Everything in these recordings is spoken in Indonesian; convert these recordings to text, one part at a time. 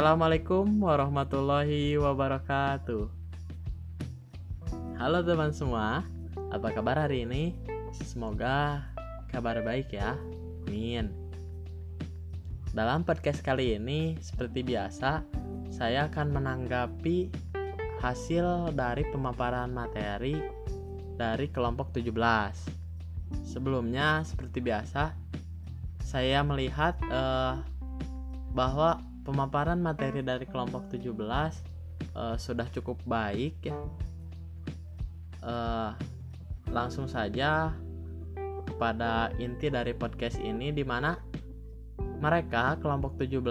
Assalamualaikum warahmatullahi wabarakatuh. Halo teman semua, apa kabar hari ini? Semoga kabar baik ya. Amin. Dalam podcast kali ini, seperti biasa, saya akan menanggapi hasil dari pemaparan materi dari kelompok 17. Sebelumnya, seperti biasa, saya melihat eh, bahwa pemaparan materi dari kelompok 17 eh, sudah cukup baik ya. Eh, langsung saja kepada inti dari podcast ini di mana mereka kelompok 17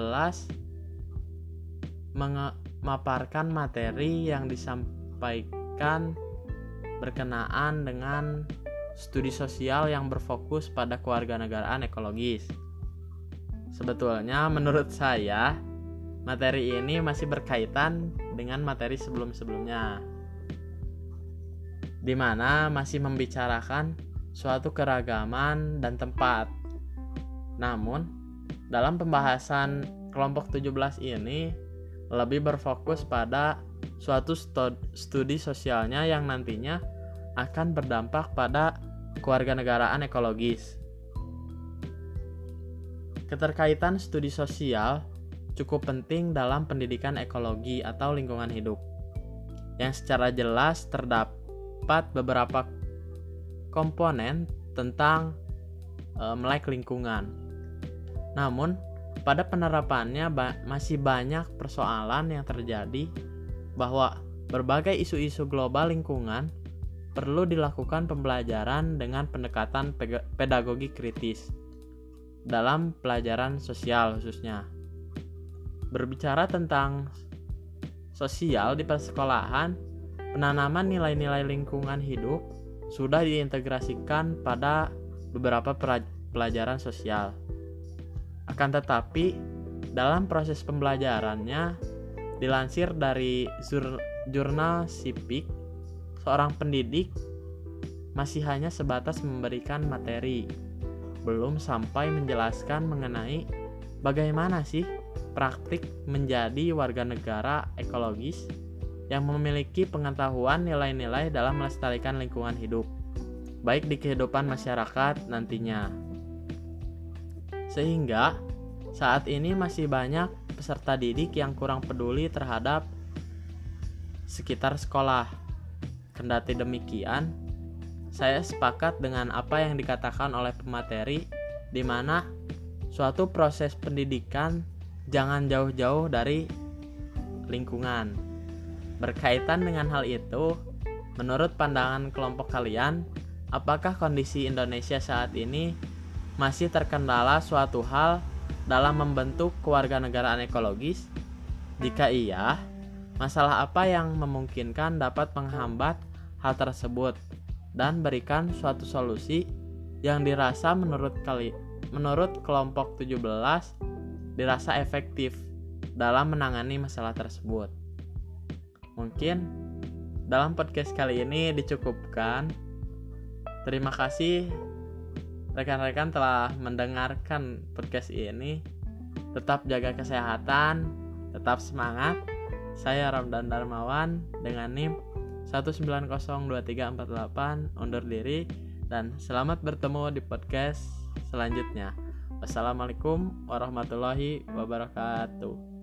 memaparkan materi yang disampaikan berkenaan dengan studi sosial yang berfokus pada kewarganegaraan ekologis. Sebetulnya menurut saya materi ini masih berkaitan dengan materi sebelum-sebelumnya. Di mana masih membicarakan suatu keragaman dan tempat. Namun, dalam pembahasan kelompok 17 ini lebih berfokus pada suatu studi sosialnya yang nantinya akan berdampak pada kewarganegaraan ekologis. Keterkaitan studi sosial cukup penting dalam pendidikan ekologi atau lingkungan hidup. Yang secara jelas terdapat beberapa komponen tentang e, melek lingkungan namun, pada penerapannya ba masih banyak persoalan yang terjadi bahwa berbagai isu-isu global lingkungan perlu dilakukan pembelajaran dengan pendekatan pedagogi kritis dalam pelajaran sosial khususnya. Berbicara tentang sosial di persekolahan, penanaman nilai-nilai lingkungan hidup sudah diintegrasikan pada beberapa pelajaran sosial. Akan tetapi, dalam proses pembelajarannya, dilansir dari jurnal Sipik, seorang pendidik masih hanya sebatas memberikan materi, belum sampai menjelaskan mengenai bagaimana sih praktik menjadi warga negara ekologis yang memiliki pengetahuan nilai-nilai dalam melestarikan lingkungan hidup, baik di kehidupan masyarakat nantinya. Sehingga saat ini masih banyak peserta didik yang kurang peduli terhadap sekitar sekolah. Kendati demikian, saya sepakat dengan apa yang dikatakan oleh pemateri di mana suatu proses pendidikan jangan jauh-jauh dari lingkungan. Berkaitan dengan hal itu, menurut pandangan kelompok kalian, apakah kondisi Indonesia saat ini masih terkendala suatu hal dalam membentuk kewarganegaraan ekologis? Jika iya, masalah apa yang memungkinkan dapat menghambat hal tersebut dan berikan suatu solusi yang dirasa menurut kali menurut kelompok 17 dirasa efektif dalam menangani masalah tersebut. Mungkin dalam podcast kali ini dicukupkan. Terima kasih rekan-rekan telah mendengarkan podcast ini. Tetap jaga kesehatan, tetap semangat. Saya Ramdan Darmawan dengan NIM 1902348 undur diri dan selamat bertemu di podcast selanjutnya. Wassalamualaikum warahmatullahi wabarakatuh.